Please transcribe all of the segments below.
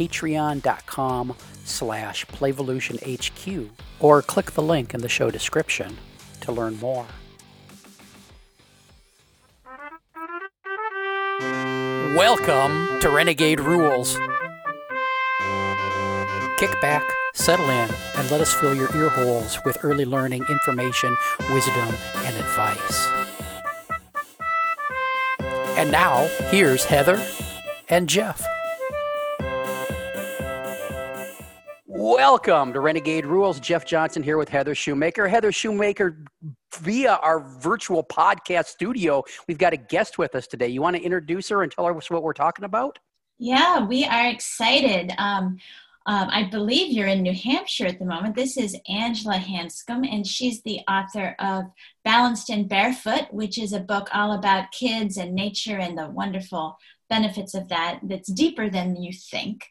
patreon.com slash playvolutionhq or click the link in the show description to learn more. Welcome to Renegade Rules. Kick back, settle in, and let us fill your ear holes with early learning, information, wisdom, and advice. And now, here's Heather and Jeff. Welcome to Renegade Rules. Jeff Johnson here with Heather Shoemaker. Heather Shoemaker, via our virtual podcast studio, we've got a guest with us today. You want to introduce her and tell us what we're talking about? Yeah, we are excited. Um, um, I believe you're in New Hampshire at the moment. This is Angela Hanscom, and she's the author of Balanced and Barefoot, which is a book all about kids and nature and the wonderful benefits of that that's deeper than you think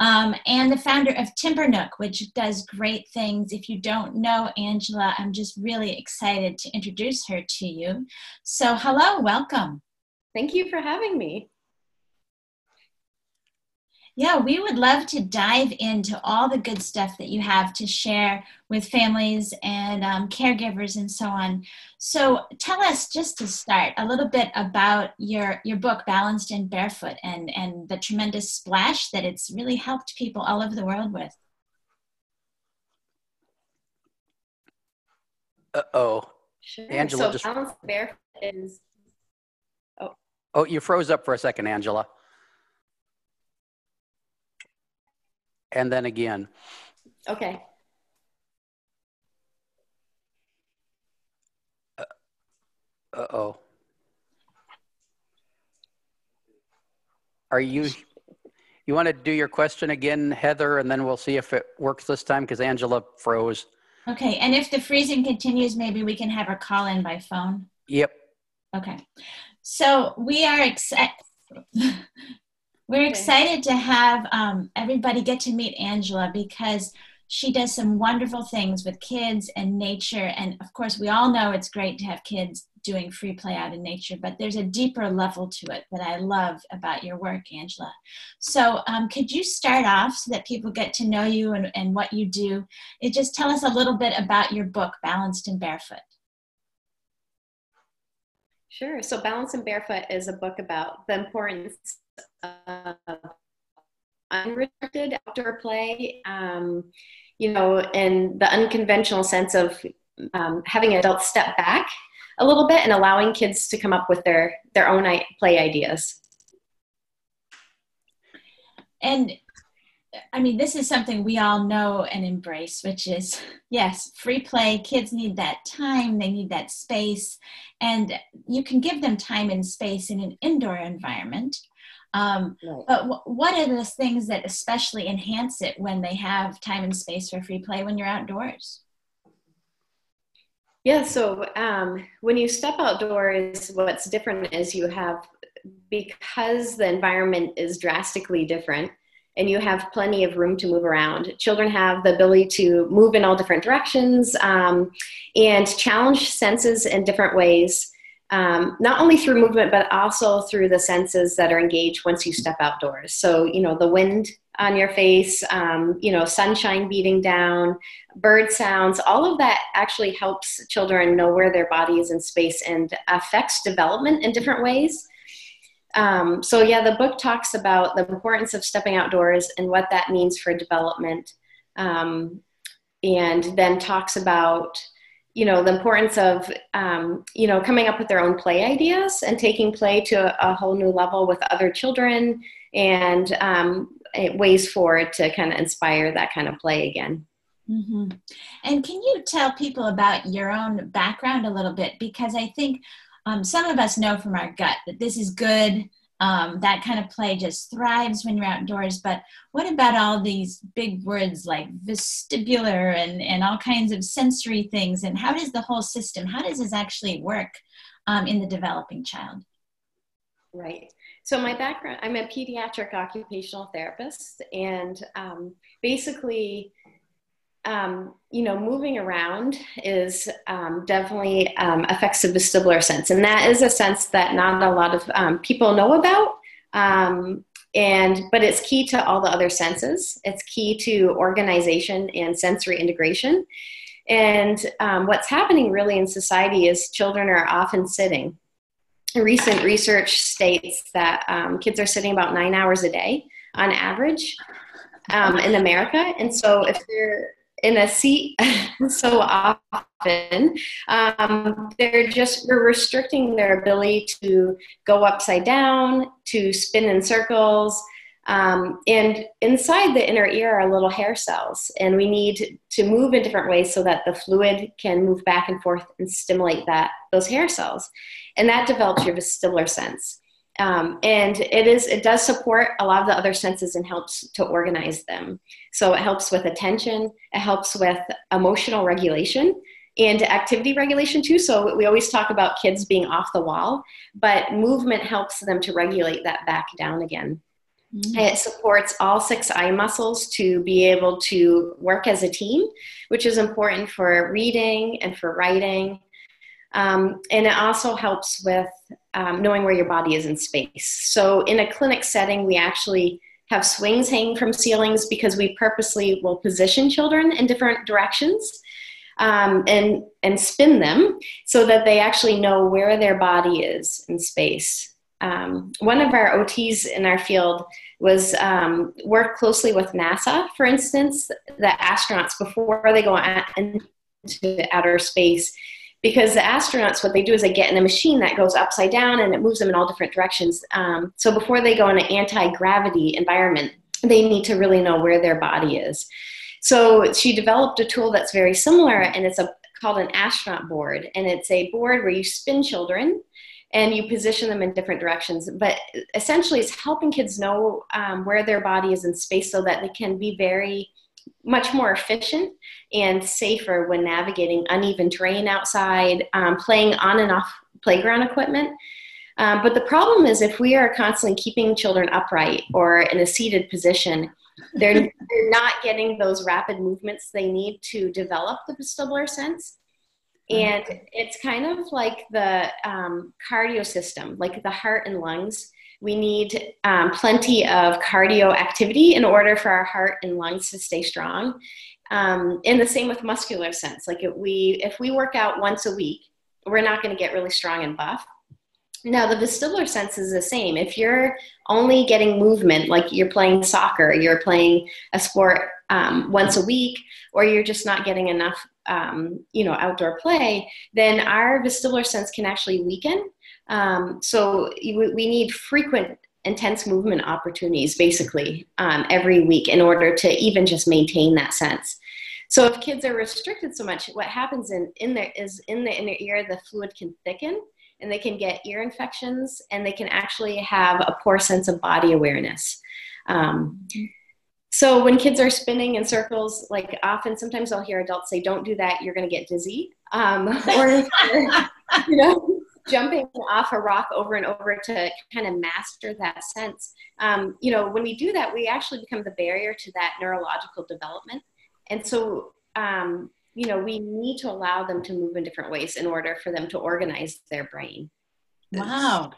um, and the founder of Timbernook, which does great things. If you don't know Angela, I'm just really excited to introduce her to you. So, hello, welcome. Thank you for having me. Yeah, we would love to dive into all the good stuff that you have to share with families and um, caregivers and so on. So, tell us just to start a little bit about your your book, Balanced and Barefoot, and and the tremendous splash that it's really helped people all over the world with. Uh oh, Sure. Angela so just- Balanced Barefoot is oh, you froze up for a second, Angela. And then again. okay. Uh oh. Are you? You want to do your question again, Heather, and then we'll see if it works this time because Angela froze. Okay, and if the freezing continues, maybe we can have her call in by phone. Yep. Okay. So we are excited. We're excited to have um, everybody get to meet Angela because she does some wonderful things with kids and nature. And of course, we all know it's great to have kids doing free play out in nature, but there's a deeper level to it that I love about your work, Angela. So, um, could you start off so that people get to know you and, and what you do? And just tell us a little bit about your book, Balanced and Barefoot. Sure. So Balanced and Barefoot is a book about the importance of unrestricted outdoor play, um, you know, in the unconventional sense of um, having adults step back a little bit and allowing kids to come up with their their own play ideas. and I mean, this is something we all know and embrace, which is yes, free play. Kids need that time, they need that space, and you can give them time and space in an indoor environment. Um, but w- what are the things that especially enhance it when they have time and space for free play when you're outdoors? Yeah, so um, when you step outdoors, what's different is you have, because the environment is drastically different and you have plenty of room to move around, children have the ability to move in all different directions um, and challenge senses in different ways, um, not only through movement, but also through the senses that are engaged once you step outdoors. So, you know, the wind on your face, um, you know, sunshine beating down, bird sounds, all of that actually helps children know where their body is in space and affects development in different ways. Um, so, yeah, the book talks about the importance of stepping outdoors and what that means for development, um, and then talks about you know the importance of um, you know coming up with their own play ideas and taking play to a, whole new level with other children and um, ways forward to kind of inspire that kind of play again. Mm-hmm. And can you tell people about your own background a little bit? Because I think um, some of us know from our gut that this is good. Um, that kind of play just thrives when you're outdoors. But what about all these big words like vestibular and, and all kinds of sensory things? And how does the whole system, how does this actually work um, in the developing child? Right. So my background, I'm a pediatric occupational therapist, and um, basically, um, you know, moving around is um, definitely um, affects the vestibular sense, and that is a sense that not a lot of um, people know about. Um, and but it's key to all the other senses. It's key to organization and sensory integration. And um, what's happening really in society is children are often sitting. Recent research states that kids are sitting about nine hours a day on average um, in America. And so if they're in a seat so often, um, they're just we're restricting their ability to go upside down, to spin in circles. Um, and inside the inner ear are little hair cells, and we need to move in different ways so that the fluid can move back and forth and stimulate that those hair cells, and that develops your vestibular sense. Um, and it is it does support a lot of the other senses and helps to organize them. So it helps with attention it helps with emotional regulation and activity regulation too. So we always talk about kids being off the wall but movement helps them to regulate that back down again. Mm-hmm. it supports all six eye muscles to be able to work as a team which is important for reading and for writing um, and it also helps with um, knowing where your body is in space. So, in a clinic setting, we actually have swings hanging from ceilings because we purposely will position children in different directions um, and, and spin them so that they actually know where their body is in space. Um, one of our OTs in our field was um, work closely with NASA, for instance, the astronauts before they go into outer space because the astronauts what they do is they get in a machine that goes upside down and it moves them in all different directions. Um, so before they go in an anti-gravity environment they need to really know where their body is. So she developed a tool that's very similar and it's a called an astronaut board. And it's a board where you spin children and you position them in different directions. But essentially it's helping kids know um, where their body is in space so that they can be very much more efficient and safer when navigating uneven terrain outside, um, playing on and off playground equipment. Um, but the problem is if we are constantly keeping children upright or in a seated position, they're, they're not getting those rapid movements they need to develop the vestibular sense. And it's kind of like the um, cardio system, like the heart and lungs we need um, plenty of cardio activity in order for our heart and lungs to stay strong. Um, and the same with muscular sense. Like if we if we work out once a week, we're not going to get really strong and buff. Now the vestibular sense is the same. If you're only getting movement, like you're playing soccer, you're playing a sport um, once a week, or you're just not getting enough, um, you know, outdoor play, then our vestibular sense can actually weaken um, so we need frequent intense movement opportunities basically um, every week in order to even just maintain that sense. So if kids are restricted so much, what happens in, in there is in the inner ear, the fluid can thicken and they can get ear infections and they can actually have a poor sense of body awareness. Um, so when kids are spinning in circles, like often, sometimes I'll hear adults say, "Don't do that; you're going to get dizzy," um, or you know, jumping off a rock over and over to kind of master that sense. Um, you know, when we do that, we actually become the barrier to that neurological development. And so, um, you know, we need to allow them to move in different ways in order for them to organize their brain. Wow.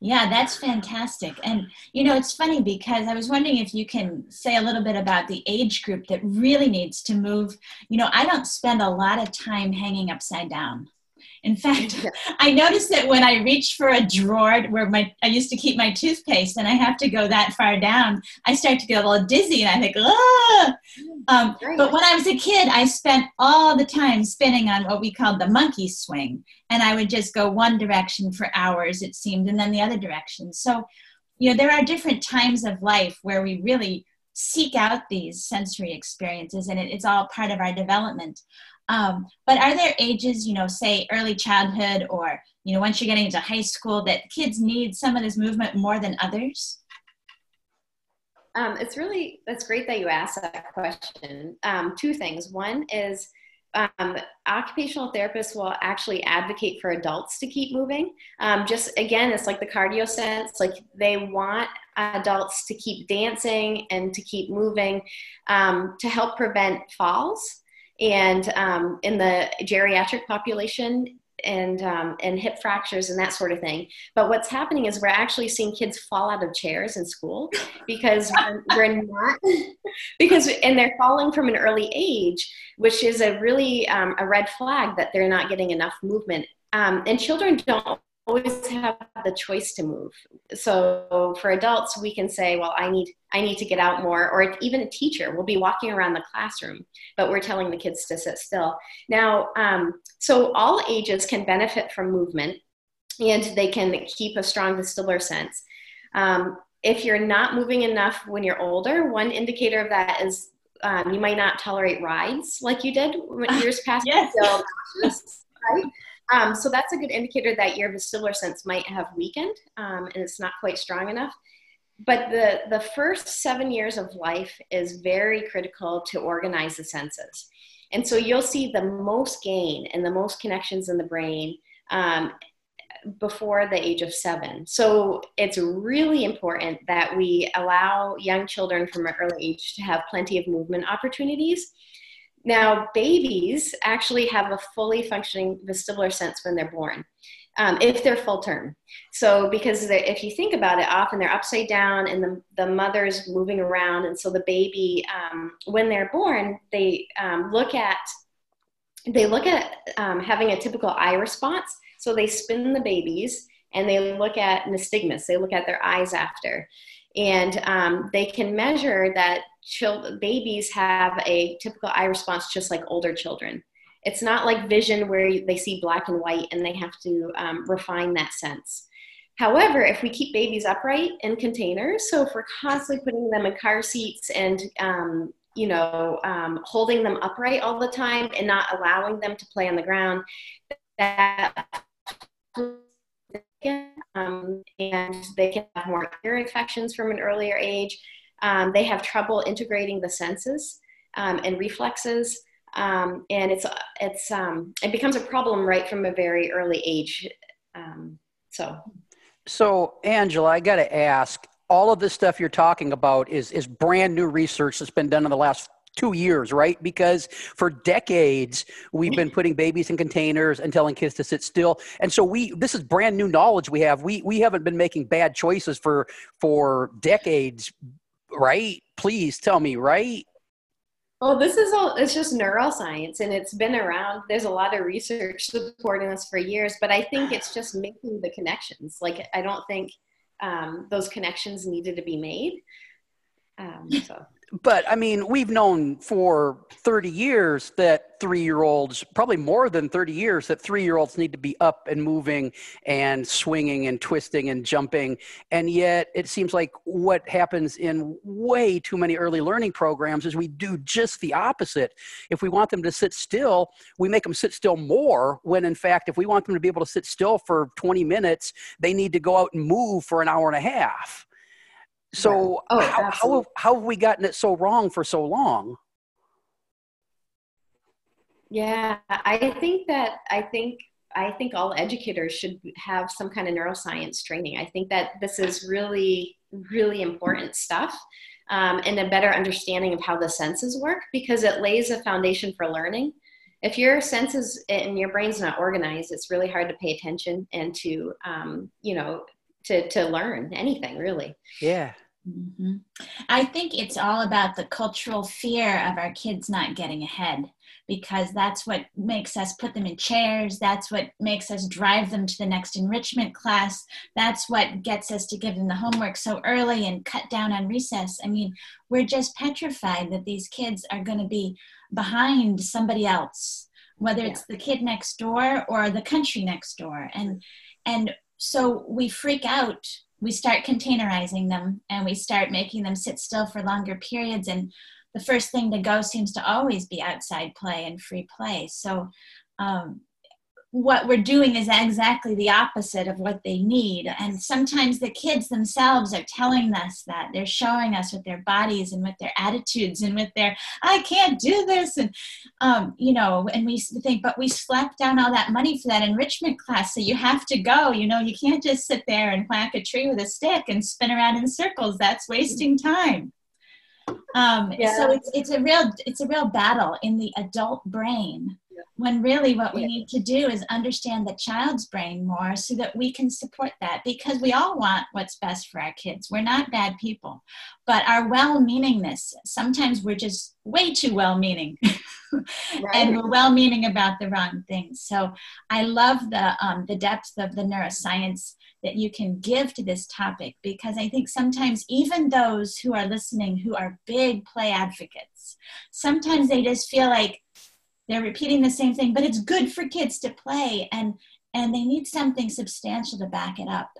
Yeah, that's fantastic. And, you know, it's funny because I was wondering if you can say a little bit about the age group that really needs to move. You know, I don't spend a lot of time hanging upside down. In fact, I noticed that when I reach for a drawer where my I used to keep my toothpaste and I have to go that far down, I start to get a little dizzy and I think, ah. Um, but when I was a kid, I spent all the time spinning on what we called the monkey swing, and I would just go one direction for hours, it seemed, and then the other direction. So, you know, there are different times of life where we really seek out these sensory experiences, and it, it's all part of our development. Um, but are there ages, you know, say early childhood or you know, once you're getting into high school, that kids need some of this movement more than others? Um, it's really that's great that you asked that question. Um, two things. One is um, occupational therapists will actually advocate for adults to keep moving. Um, just again, it's like the cardio sense. Like they want adults to keep dancing and to keep moving um, to help prevent falls. And um, in the geriatric population, and um, and hip fractures and that sort of thing. But what's happening is we're actually seeing kids fall out of chairs in school because we're, not because and they're falling from an early age, which is a really um, a red flag that they're not getting enough movement. Um, and children don't always have the choice to move. So for adults, we can say, well, I need I need to get out more, or even a teacher will be walking around the classroom, but we're telling the kids to sit still. Now, um, so all ages can benefit from movement, and they can keep a strong vestibular sense. Um, if you're not moving enough when you're older, one indicator of that is um, you might not tolerate rides like you did when years past. yes. right? Um, so that's a good indicator that your vestibular sense might have weakened um, and it's not quite strong enough. But the, the first seven years of life is very critical to organize the senses. And so you'll see the most gain and the most connections in the brain um, before the age of seven. So it's really important that we allow young children from an early age to have plenty of movement opportunities now, babies actually have a fully functioning vestibular sense when they're born, um, if they're full term. So, because if you think about it, often they're upside down and the, the mother's moving around. And so the baby, um, when they're born, they um, look at they look at um, having a typical eye response. So they spin the babies and they look at nystagmus. They look at their eyes after and um, they can measure that babies have a typical eye response just like older children. It's not like vision where they see black and white and they have to um, refine that sense. However, if we keep babies upright in containers, so if we're constantly putting them in car seats and um, you know um, holding them upright all the time and not allowing them to play on the ground, that um, and they can have more ear infections from an earlier age. Um, they have trouble integrating the senses um, and reflexes, um, and it's it's um, it becomes a problem right from a very early age. Um, so, so Angela, I got to ask. All of this stuff you're talking about is is brand new research that's been done in the last two years, right? Because for decades we've been putting babies in containers and telling kids to sit still. And so we this is brand new knowledge we have. We we haven't been making bad choices for for decades, right? Please tell me, right? Well, this is all, it's just neuroscience and it's been around. There's a lot of research supporting this for years, but I think it's just making the connections. Like, I don't think um, those connections needed to be made. Um, so but I mean, we've known for 30 years that three year olds, probably more than 30 years, that three year olds need to be up and moving and swinging and twisting and jumping. And yet, it seems like what happens in way too many early learning programs is we do just the opposite. If we want them to sit still, we make them sit still more, when in fact, if we want them to be able to sit still for 20 minutes, they need to go out and move for an hour and a half. So oh, how, how, have, how have we gotten it so wrong for so long? Yeah, I think that I think I think all educators should have some kind of neuroscience training. I think that this is really really important stuff. Um, and a better understanding of how the senses work because it lays a foundation for learning. If your senses and your brain's not organized, it's really hard to pay attention and to, um, you know, to to learn anything really. Yeah. Mm-hmm. I think it's all about the cultural fear of our kids not getting ahead because that's what makes us put them in chairs. That's what makes us drive them to the next enrichment class. That's what gets us to give them the homework so early and cut down on recess. I mean, we're just petrified that these kids are going to be behind somebody else, whether it's the kid next door or the country next door. And and so we freak out. We start containerizing them and we start making them sit still for longer periods. And the first thing to go seems to always be outside play and free play. So um, what we're doing is exactly the opposite of what they need. And sometimes the kids themselves are telling us that. They're showing us with their bodies and with their attitudes and with their, I can't do this. And, um, you know, and we think, but we slapped down all that money for that enrichment class. So you have to go. You know, you can't just sit there and whack a tree with a stick and spin around in circles. That's wasting time. Um, yeah. So it's, it's a real it's a real battle in the adult brain when really what we need to do is understand the child's brain more so that we can support that because we all want what's best for our kids. We're not bad people, but our well meaningness, sometimes we're just way too well meaning. right. and we're well meaning about the wrong things. So I love the, um, the depth of the neuroscience that you can give to this topic because I think sometimes even those who are listening who are big play advocates, sometimes they just feel like they're repeating the same thing but it's good for kids to play and and they need something substantial to back it up.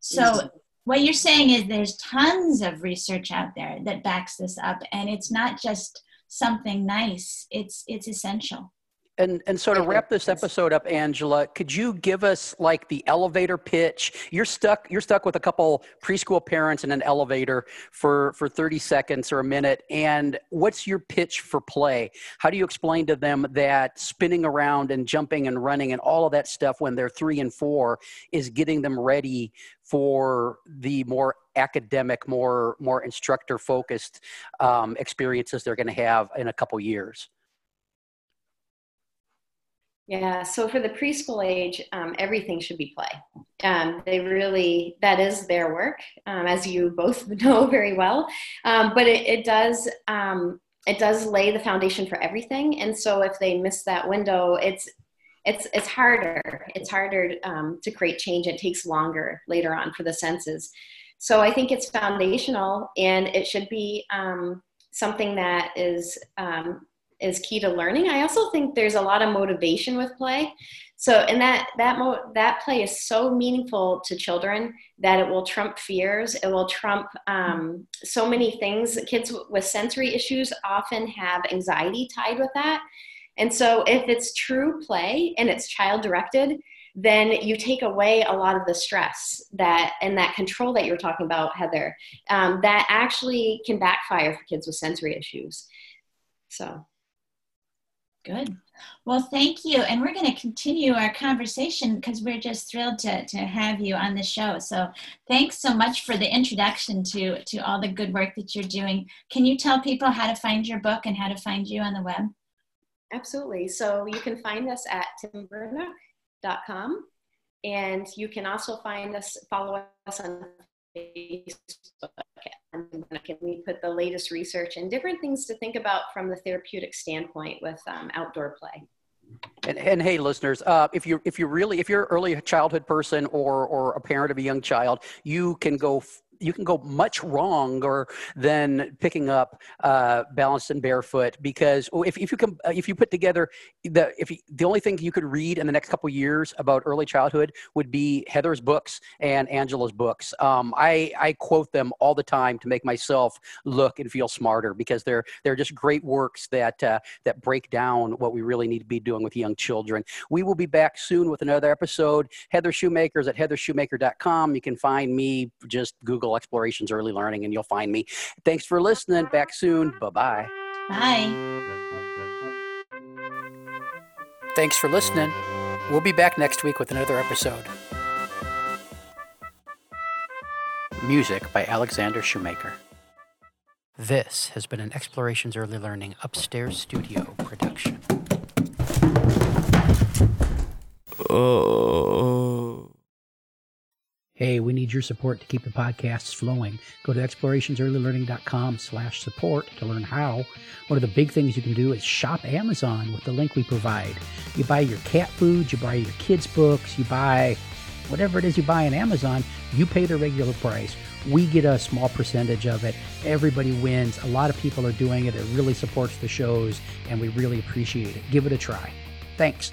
So what you're saying is there's tons of research out there that backs this up and it's not just something nice it's it's essential and and so to wrap this episode up, Angela, could you give us like the elevator pitch? You're stuck. You're stuck with a couple preschool parents in an elevator for for 30 seconds or a minute. And what's your pitch for play? How do you explain to them that spinning around and jumping and running and all of that stuff when they're three and four is getting them ready for the more academic, more more instructor focused um, experiences they're going to have in a couple years? Yeah, so for the preschool age, um, everything should be play. Um, they really, that is their work, um, as you both know very well. Um, but it, it does, um, it does lay the foundation for everything. And so if they miss that window, it's, it's, it's harder. It's harder um, to create change. It takes longer later on for the senses. So I think it's foundational, and it should be something that is is key to learning. I also think there's a lot of motivation with play. So, and that that mo- that play is so meaningful to children that it will trump fears. It will trump um, so many things. Kids with sensory issues often have anxiety tied with that. And so, if it's true play and it's child directed, then you take away a lot of the stress that and that control that you're talking about, Heather. Um, that actually can backfire for kids with sensory issues. So. Good. Well, thank you. And we're going to continue our conversation because we're just thrilled to, to have you on the show. So thanks so much for the introduction to, to all the good work that you're doing. Can you tell people how to find your book and how to find you on the web? Absolutely. So you can find us at timbernook.com and you can also find us, follow us on Facebook and we put the latest research and different things to think about from the therapeutic standpoint with um, outdoor play. And, and hey, listeners, uh, if you if you really if you're an early childhood person or or a parent of a young child, you can go you can go much wronger than picking up uh, balanced and barefoot because if, if you can if you put together the if you, the only thing you could read in the next couple years about early childhood would be Heather's books and Angela's books. Um, I I quote them all the time to make myself look and feel smarter because they're they're just great works that uh, that break down what we really need to be doing with young children. We will be back soon with another episode. Heather Shoemakers at heathershoemaker.com. You can find me just Google Explorations Early Learning, and you'll find me. Thanks for listening. Back soon. Bye-bye. Bye. Thanks for listening. We'll be back next week with another episode. Music by Alexander Shoemaker. This has been an Explorations Early Learning Upstairs Studio production. Oh. Hey, we need your support to keep the podcasts flowing. Go to explorationsearlylearning.com slash support to learn how. One of the big things you can do is shop Amazon with the link we provide. You buy your cat food, you buy your kids' books, you buy whatever it is you buy on Amazon, you pay the regular price. We get a small percentage of it. Everybody wins. A lot of people are doing it. It really supports the shows, and we really appreciate it. Give it a try. Thanks.